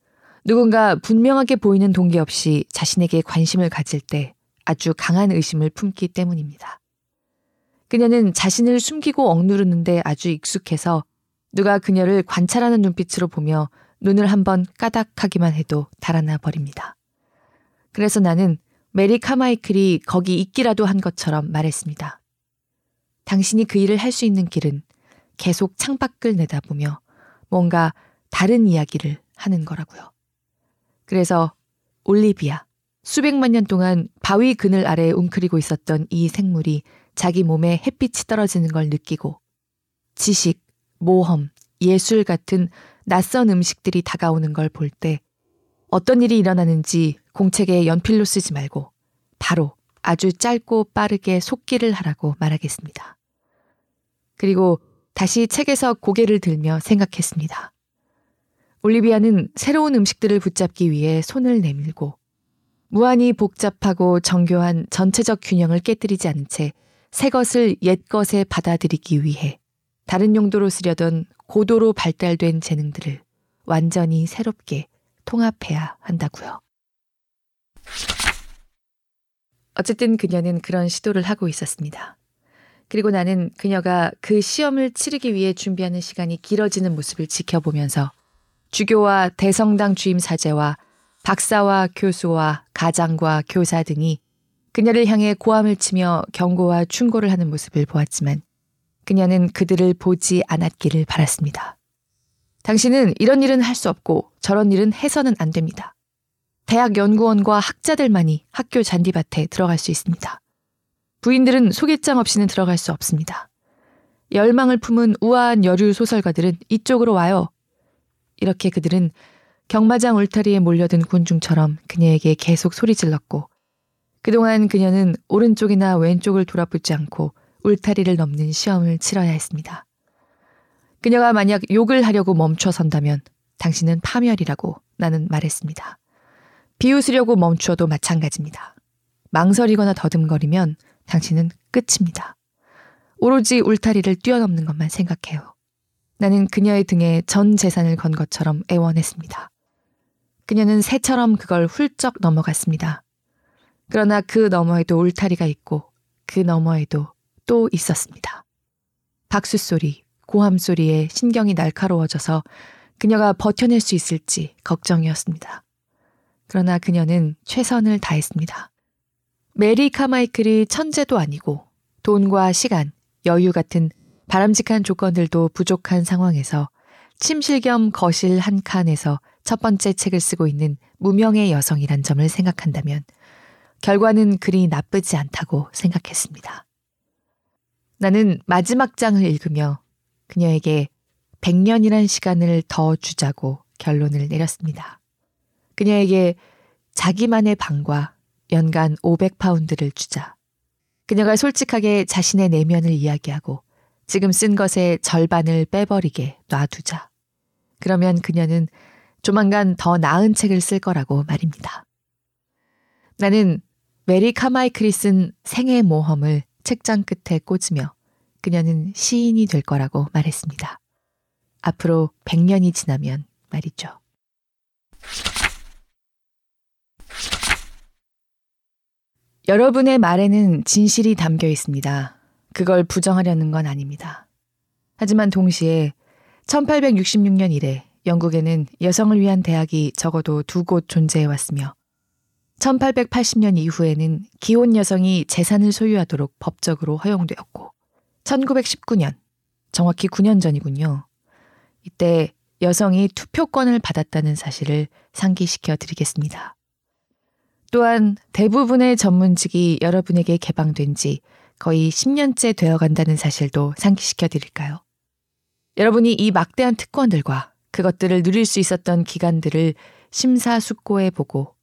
누군가 분명하게 보이는 동기 없이 자신에게 관심을 가질 때 아주 강한 의심을 품기 때문입니다. 그녀는 자신을 숨기고 억누르는데 아주 익숙해서 누가 그녀를 관찰하는 눈빛으로 보며 눈을 한번 까닥하기만 해도 달아나 버립니다. 그래서 나는 메리 카마이클이 거기 있기라도 한 것처럼 말했습니다. 당신이 그 일을 할 수 있는 길은 계속 창밖을 내다보며 뭔가 다른 이야기를 하는 거라고요. 그래서 올리비아, 수백만 년 동안 바위 그늘 아래에 웅크리고 있었던 이 생물이 자기 몸에 햇빛이 떨어지는 걸 느끼고 지식, 모험, 예술 같은 낯선 음식들이 다가오는 걸 볼 때 어떤 일이 일어나는지 공책에 연필로 쓰지 말고 바로 아주 짧고 빠르게 속기를 하라고 말하겠습니다. 그리고 다시 책에서 고개를 들며 생각했습니다. 올리비아는 새로운 음식들을 붙잡기 위해 손을 내밀고 무한히 복잡하고 정교한 전체적 균형을 깨뜨리지 않은 채 새 것을 옛 것에 받아들이기 위해 다른 용도로 쓰려던 고도로 발달된 재능들을 완전히 새롭게 통합해야 한다고요. 어쨌든 그녀는 그런 시도를 하고 있었습니다. 그리고 나는 그녀가 그 시험을 치르기 위해 준비하는 시간이 길어지는 모습을 지켜보면서 주교와 대성당 주임 사제와 박사와 교수와 가장과 교사 등이 그녀를 향해 고함을 치며 경고와 충고를 하는 모습을 보았지만 그녀는 그들을 보지 않았기를 바랐습니다. 당신은 이런 일은 할 수 없고 저런 일은 해서는 안 됩니다. 대학 연구원과 학자들만이 학교 잔디밭에 들어갈 수 있습니다. 부인들은 소개장 없이는 들어갈 수 없습니다. 열망을 품은 우아한 여류 소설가들은 이쪽으로 와요. 이렇게 그들은 경마장 울타리에 몰려든 군중처럼 그녀에게 계속 소리 질렀고 그동안 그녀는 오른쪽이나 왼쪽을 돌아보지 않고 울타리를 넘는 시험을 치러야 했습니다. 그녀가 만약 욕을 하려고 멈춰 선다면 당신은 파멸이라고 나는 말했습니다. 비웃으려고 멈추어도 마찬가지입니다. 망설이거나 더듬거리면 당신은 끝입니다. 오로지 울타리를 뛰어넘는 것만 생각해요. 나는 그녀의 등에 전 재산을 건 것처럼 애원했습니다. 그녀는 새처럼 그걸 훌쩍 넘어갔습니다. 그러나 그 너머에도 울타리가 있고 그 너머에도 또 있었습니다. 박수 소리, 고함 소리에 신경이 날카로워져서 그녀가 버텨낼 수 있을지 걱정이었습니다. 그러나 그녀는 최선을 다했습니다. 메리 카마이클이 천재도 아니고 돈과 시간, 여유 같은 바람직한 조건들도 부족한 상황에서 침실 겸 거실 한 칸에서 첫 번째 책을 쓰고 있는 무명의 여성이란 점을 생각한다면 결과는 그리 나쁘지 않다고 생각했습니다. 나는 마지막 장을 읽으며 그녀에게 100년이란 시간을 더 주자고 결론을 내렸습니다. 그녀에게 자기만의 방과 연간 500파운드를 주자. 그녀가 솔직하게 자신의 내면을 이야기하고 지금 쓴 것의 절반을 빼버리게 놔두자. 그러면 그녀는 조만간 더 나은 책을 쓸 거라고 말입니다. 나는 메리 카마이클이 쓴 생애 모험을 책장 끝에 꽂으며 그녀는 시인이 될 거라고 말했습니다. 앞으로 100년이 지나면 말이죠. 여러분의 말에는 진실이 담겨 있습니다. 그걸 부정하려는 건 아닙니다. 하지만 동시에 1866년 이래 영국에는 여성을 위한 대학이 적어도 두 곳 존재해 왔으며 1880년 이후에는 기혼 여성이 재산을 소유하도록 법적으로 허용되었고 1919년, 정확히 9년 전이군요. 이때 여성이 투표권을 받았다는 사실을 상기시켜 드리겠습니다. 또한 대부분의 전문직이 여러분에게 개방된 지 거의 10년째 되어 간다는 사실도 상기시켜 드릴까요? 여러분이 이 막대한 특권들과 그것들을 누릴 수 있었던 기간들을 심사숙고해 보고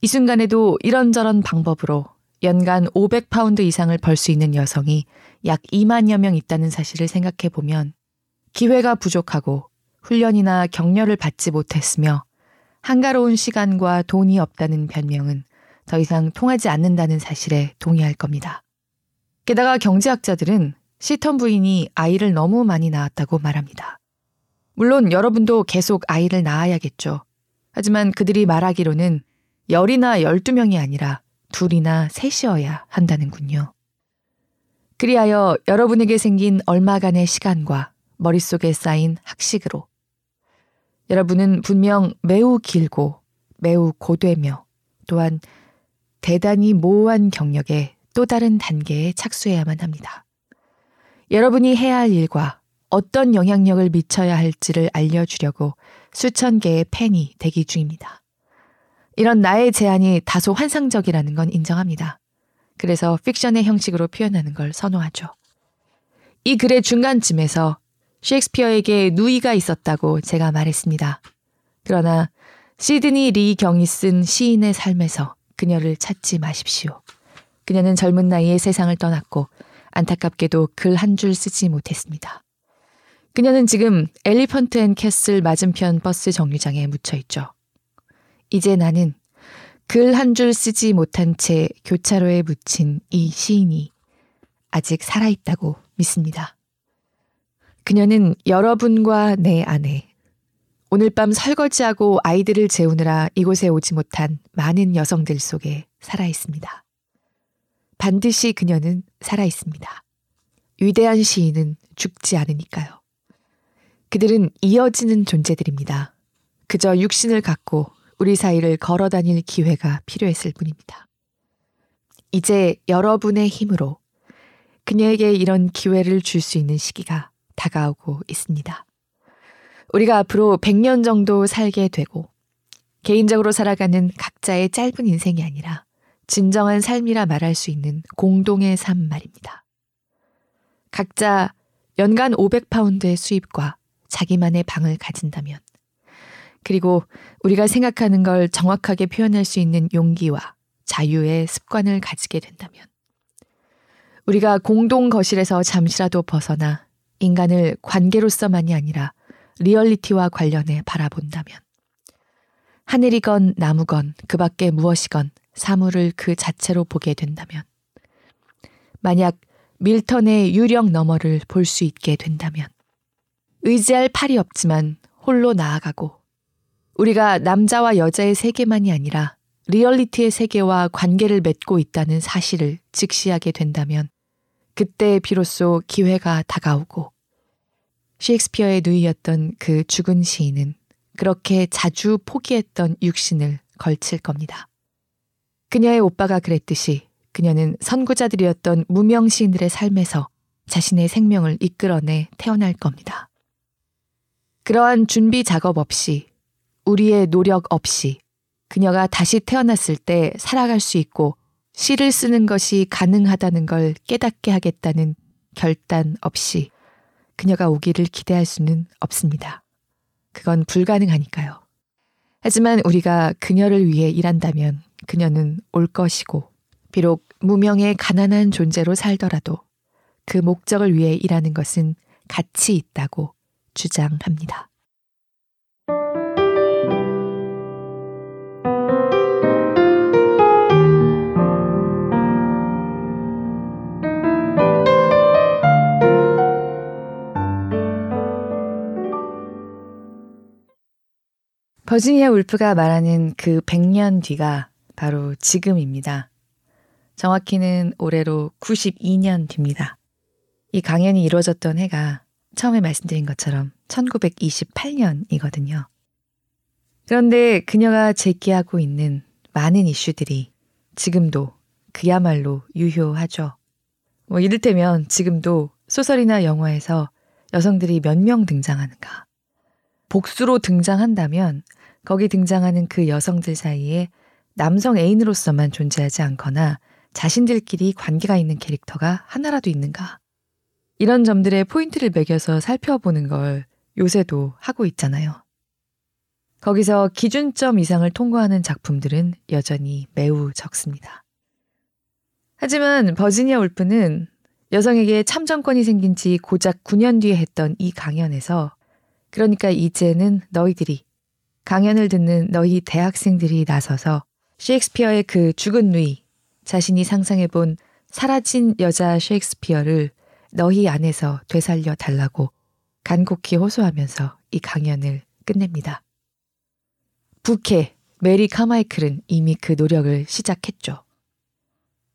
이 순간에도 이런저런 방법으로 연간 500파운드 이상을 벌 수 있는 여성이 약 2만여 명 있다는 사실을 생각해 보면 기회가 부족하고 훈련이나 격려를 받지 못했으며 한가로운 시간과 돈이 없다는 변명은 더 이상 통하지 않는다는 사실에 동의할 겁니다. 게다가 경제학자들은 시턴 부인이 아이를 너무 많이 낳았다고 말합니다. 물론 여러분도 계속 아이를 낳아야겠죠. 하지만 그들이 말하기로는 열이나 열두 명이 아니라 둘이나 셋이어야 한다는군요. 그리하여 여러분에게 생긴 얼마간의 시간과 머릿속에 쌓인 학식으로 여러분은 분명 매우 길고 매우 고되며 또한 대단히 모호한 경력의 또 다른 단계에 착수해야만 합니다. 여러분이 해야 할 일과 어떤 영향력을 미쳐야 할지를 알려주려고 수천 개의 펜이 대기 중입니다. 이런 나의 제안이 다소 환상적이라는 건 인정합니다. 그래서 픽션의 형식으로 표현하는 걸 선호하죠. 이 글의 중간쯤에서 셰익스피어에게 누이가 있었다고 제가 말했습니다. 그러나 시드니 리 경이 쓴 시인의 삶에서 그녀를 찾지 마십시오. 그녀는 젊은 나이에 세상을 떠났고 안타깝게도 글 한 줄 쓰지 못했습니다. 그녀는 지금 엘리펀트 앤 캐슬 맞은편 버스 정류장에 묻혀 있죠. 이제 나는 글 한 줄 쓰지 못한 채 교차로에 묻힌 이 시인이 아직 살아있다고 믿습니다. 그녀는 여러분과 내 아내, 오늘 밤 설거지하고 아이들을 재우느라 이곳에 오지 못한 많은 여성들 속에 살아 있습니다. 반드시 그녀는 살아 있습니다. 위대한 시인은 죽지 않으니까요. 그들은 이어지는 존재들입니다. 그저 육신을 갖고 우리 사이를 걸어 다닐 기회가 필요했을 뿐입니다. 이제 여러분의 힘으로 그녀에게 이런 기회를 줄 수 있는 시기가 다가오고 있습니다. 우리가 앞으로 100년 정도 살게 되고 개인적으로 살아가는 각자의 짧은 인생이 아니라 진정한 삶이라 말할 수 있는 공동의 삶 말입니다. 각자 연간 500파운드의 수입과 자기만의 방을 가진다면, 그리고 우리가 생각하는 걸 정확하게 표현할 수 있는 용기와 자유의 습관을 가지게 된다면, 우리가 공동 거실에서 잠시라도 벗어나 인간을 관계로서만이 아니라 리얼리티와 관련해 바라본다면, 하늘이건 나무건 그 밖에 무엇이건 사물을 그 자체로 보게 된다면, 만약 밀턴의 유령 너머를 볼 수 있게 된다면, 의지할 팔이 없지만 홀로 나아가고, 우리가 남자와 여자의 세계만이 아니라 리얼리티의 세계와 관계를 맺고 있다는 사실을 직시하게 된다면, 그때 비로소 기회가 다가오고, 셰익스피어의 누이였던 그 죽은 시인은 그렇게 자주 포기했던 육신을 걸칠 겁니다. 그녀의 오빠가 그랬듯이 그녀는 선구자들이었던 무명 시인들의 삶에서 자신의 생명을 이끌어내 태어날 겁니다. 그러한 준비 작업 없이 우리의 노력 없이 그녀가 다시 태어났을 때 살아갈 수 있고 시를 쓰는 것이 가능하다는 걸 깨닫게 하겠다는 결단 없이 그녀가 오기를 기대할 수는 없습니다. 그건 불가능하니까요. 하지만 우리가 그녀를 위해 일한다면 그녀는 올 것이고, 비록 무명의 가난한 존재로 살더라도 그 목적을 위해 일하는 것은 가치 있다고 주장합니다. 버지니아 울프가 말하는 그 100년 뒤가 바로 지금입니다. 정확히는 올해로 92년 뒤입니다. 이 강연이 이루어졌던 해가 처음에 말씀드린 것처럼 1928년이거든요. 그런데 그녀가 제기하고 있는 많은 이슈들이 지금도 그야말로 유효하죠. 뭐 이를테면 지금도 소설이나 영화에서 여성들이 몇 명 등장하는가. 복수로 등장한다면 거기 등장하는 그 여성들 사이에 남성 애인으로서만 존재하지 않거나 자신들끼리 관계가 있는 캐릭터가 하나라도 있는가. 이런 점들의 포인트를 매겨서 살펴보는 걸 요새도 하고 있잖아요. 거기서 기준점 이상을 통과하는 작품들은 여전히 매우 적습니다. 하지만 버지니아 울프는 여성에게 참정권이 생긴 지 고작 9년 뒤에 했던 이 강연에서 그러니까 이제는 너희들이 강연을 듣는 너희 대학생들이 나서서 셰익스피어의 그 죽은 누이, 자신이 상상해본 사라진 여자 셰익스피어를 너희 안에서 되살려 달라고 간곡히 호소하면서 이 강연을 끝냅니다. 부캐, 메리 카마이클은 이미 그 노력을 시작했죠.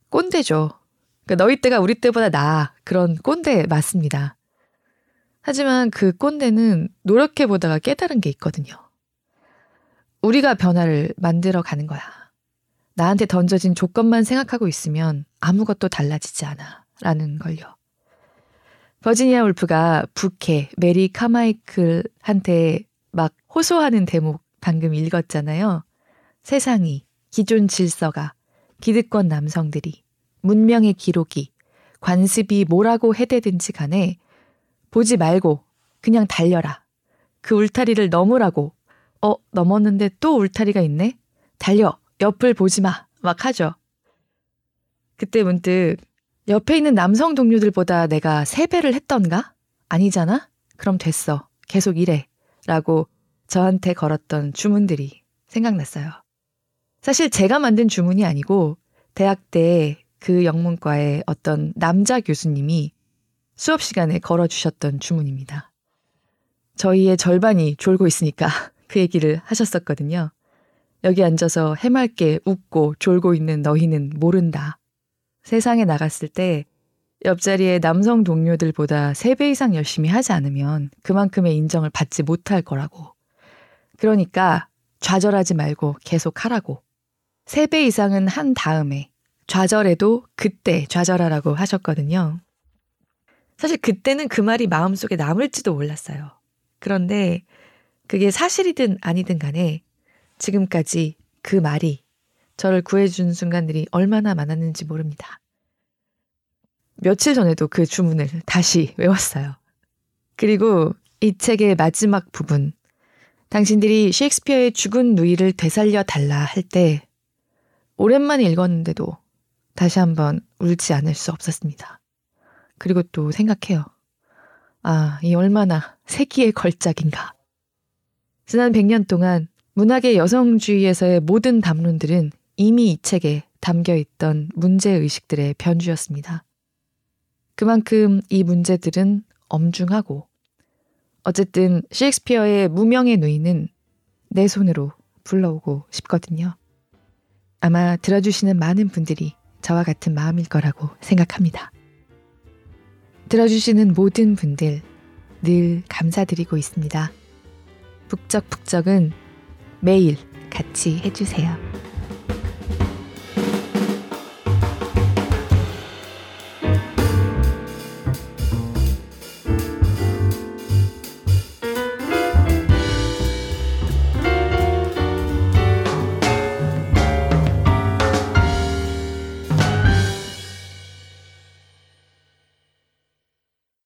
꼰대죠. 그러니까 너희 때가 우리 때보다 나아. 그런 꼰대 맞습니다. 하지만 그 꼰대는 노력해보다가 깨달은 게 있거든요. 우리가 변화를 만들어 가는 거야. 나한테 던져진 조건만 생각하고 있으면 아무것도 달라지지 않아. 라는 걸요. 버지니아 울프가 부캐, 메리 카마이클한테 막 호소하는 대목 방금 읽었잖아요. 세상이, 기존 질서가, 기득권 남성들이, 문명의 기록이, 관습이 뭐라고 해대든지 간에 보지 말고 그냥 달려라. 그 울타리를 넘으라고. 어, 넘었는데 또 울타리가 있네? 달려. 옆을 보지 마. 막 하죠. 그때 문득 옆에 있는 남성 동료들보다 내가 세배를 했던가? 아니잖아? 그럼 됐어. 계속 이래. 라고 저한테 걸었던 주문들이 생각났어요. 사실 제가 만든 주문이 아니고 대학 때 그 영문과의 어떤 남자 교수님이 수업 시간에 걸어주셨던 주문입니다. 저희의 절반이 졸고 있으니까 그 얘기를 하셨었거든요. 여기 앉아서 해맑게 웃고 졸고 있는 너희는 모른다. 세상에 나갔을 때 옆자리의 남성 동료들보다 3배 이상 열심히 하지 않으면 그만큼의 인정을 받지 못할 거라고. 그러니까 좌절하지 말고 계속 하라고. 3배 이상은 한 다음에 좌절해도 그때 좌절하라고 하셨거든요. 사실 그때는 그 말이 마음속에 남을지도 몰랐어요. 그런데 그게 사실이든 아니든 간에 지금까지 그 말이 저를 구해준 순간들이 얼마나 많았는지 모릅니다. 며칠 전에도 그 주문을 다시 외웠어요. 그리고 이 책의 마지막 부분, 당신들이 셰익스피어의 죽은 누이를 되살려 달라 할 때 오랜만에 읽었는데도 다시 한번 울지 않을 수 없었습니다. 그리고 또 생각해요. 아, 이 얼마나 세기의 걸작인가. 지난 100년 동안 문학의 여성주의에서의 모든 담론들은 이미 이 책에 담겨 있던 문제의식들의 변주였습니다. 그만큼 이 문제들은 엄중하고 어쨌든 셰익스피어의 무명의 누이는 내 손으로 불러오고 싶거든요. 아마 들어주시는 많은 분들이 저와 같은 마음일 거라고 생각합니다. 들어주시는 모든 분들 늘 감사드리고 있습니다. 북적북적은 매일 같이 해주세요.